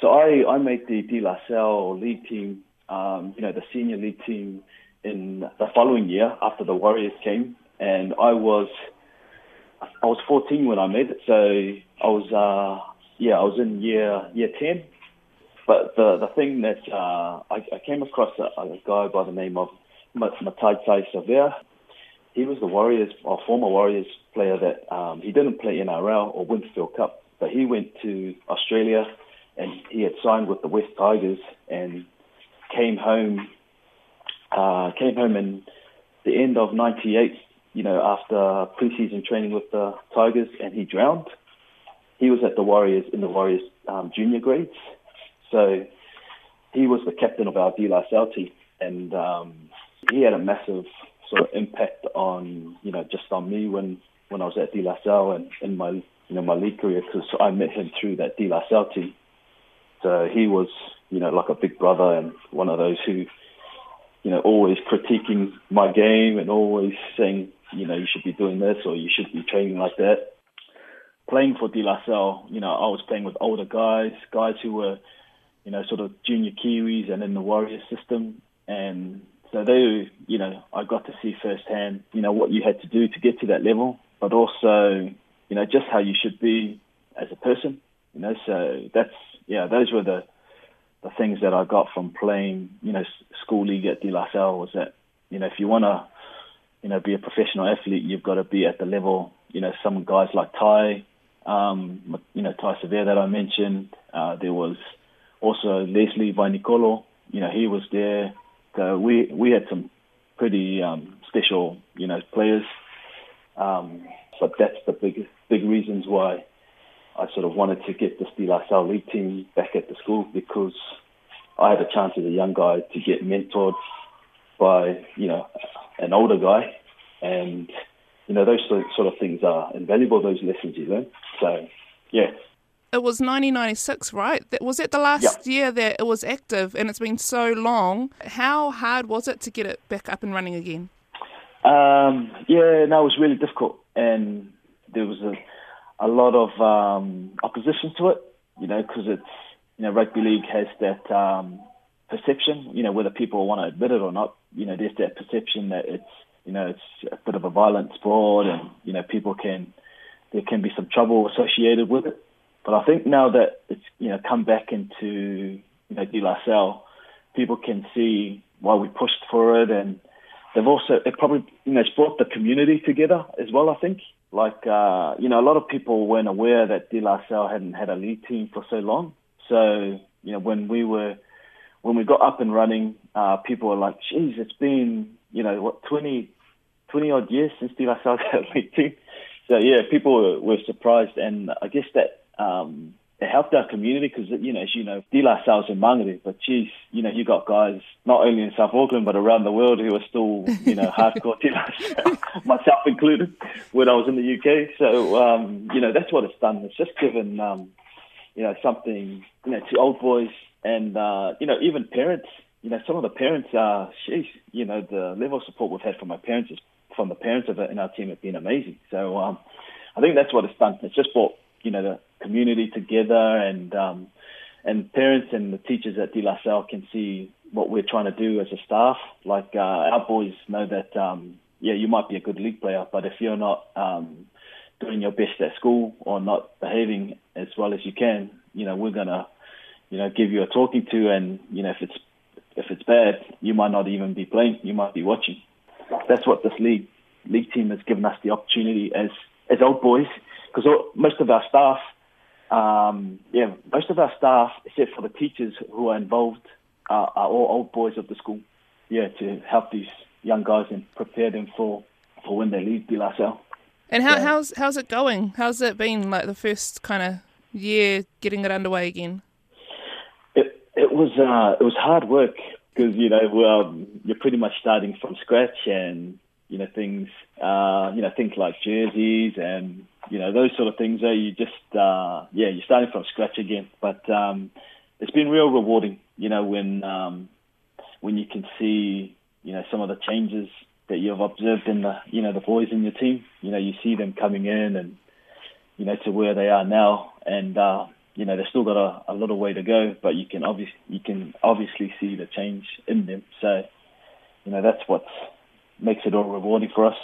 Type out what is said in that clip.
So I, I made the De La Salle league team, um, you know, the senior league team in the following year after the Warriors came, and I was I was 14 when I made it, so I was uh, yeah I was in year year 10. But the the thing that uh, I, I came across a, a guy by the name of Matai Savea. He was the Warriors, or former Warriors player that um, he didn't play NRL or Winfield Cup, but he went to Australia and he had signed with the Wests Tigers and came home uh, came home in the end of '98. You know, after preseason training with the Tigers, and he drowned. He was at the Warriors in the Warriors um, junior grades, so he was the captain of our De La team, and um, he had a massive sort of impact on you know just on me when when I was at De La Salle and in my you know my league career because I met him through that De La Salle team. So he was you know like a big brother and one of those who you know, always critiquing my game and always saying, you know, you should be doing this or you should be training like that. Playing for De La Salle, you know, I was playing with older guys, guys who were, you know, sort of junior Kiwis and in the Warrior system. And so they, you know, I got to see firsthand, you know, what you had to do to get to that level, but also, you know, just how you should be as a person, you know, so that's, yeah, those were the, the things that I got from playing, you know, school league at De La Salle was that, you know, if you want to, you know, be a professional athlete, you've got to be at the level, you know, some guys like Ty, um, you know, Tai Savea that I mentioned. Uh, there was also Lesley Vainikolo, you know, he was there. So we, we had some pretty um, special, you know, players. Um, but that's the big, big reasons why I sort of wanted to get the Salle League team back at the school because I had a chance as a young guy to get mentored by, you know, an older guy. And, you know, those sort of things are invaluable, those lessons you learn. So, yeah. It was 1996, right? Was it the last year that it was active and it's been so long? How hard was it to get it back up and running again? Um, yeah, no, it was really difficult. And there was a, a lot of um, opposition to it, you know, because it's, you know, rugby league has that um, perception, you know, whether people want to admit it or not, you know, there's that perception that it's, you know, it's a bit of a violent sport and, you know, people can, there can be some trouble associated with it. But I think now that it's, you know, come back into, you know, De La Salle, people can see why we pushed for it and they've also, it probably, you know, it's brought the community together as well, I think like uh, you know, a lot of people weren't aware that De La Salle hadn't had a league team for so long. So you know, when we were when we got up and running, uh, people were like, "Geez, it's been you know what 20, 20 odd years since De La Salle had a league team." So yeah, people were, were surprised, and I guess that um, it helped our community because, you know, as you know, De La Salle's in Mangere, but geez, you know, you got guys not only in South Auckland but around the world who are still, you know, hardcore De La Salle, myself included, when I was in the UK. So, um, you know, that's what it's done. It's just given, um, you know, something, you know, to old boys and, uh, you know, even parents. You know, some of the parents are, uh, geez, you know, the level of support we've had from my parents is, from the parents of it in our team have been amazing. So, um, I think that's what it's done. It's just brought, you know, the community together and um, and parents and the teachers at De La Salle can see what we're trying to do as a staff. Like uh, our boys know that um, yeah, you might be a good league player, but if you're not um, doing your best at school or not behaving as well as you can, you know, we're gonna you know give you a talking to, and you know if it's if it's bad, you might not even be playing, you might be watching. That's what this league league team has given us the opportunity as as old boys, because most of our staff um, yeah, most of our staff, except for the teachers who are involved, uh, are all old boys of the school. Yeah, to help these young guys and prepare them for, for when they leave De La Salle. And how, how's how's it going? How's it been like the first kind of year getting it underway again? It it was uh, it was hard work because you know well you're pretty much starting from scratch and you know things uh, you know things like jerseys and you know those sort of things. There, you just uh, yeah, you're starting from scratch again. But um, it's been real rewarding, you know, when um, when you can see you know some of the changes that you've observed in the you know the boys in your team. You know, you see them coming in and you know to where they are now, and uh, you know they've still got a, a little way to go, but you can obviously you can obviously see the change in them. So, you know that's what makes it all rewarding for us.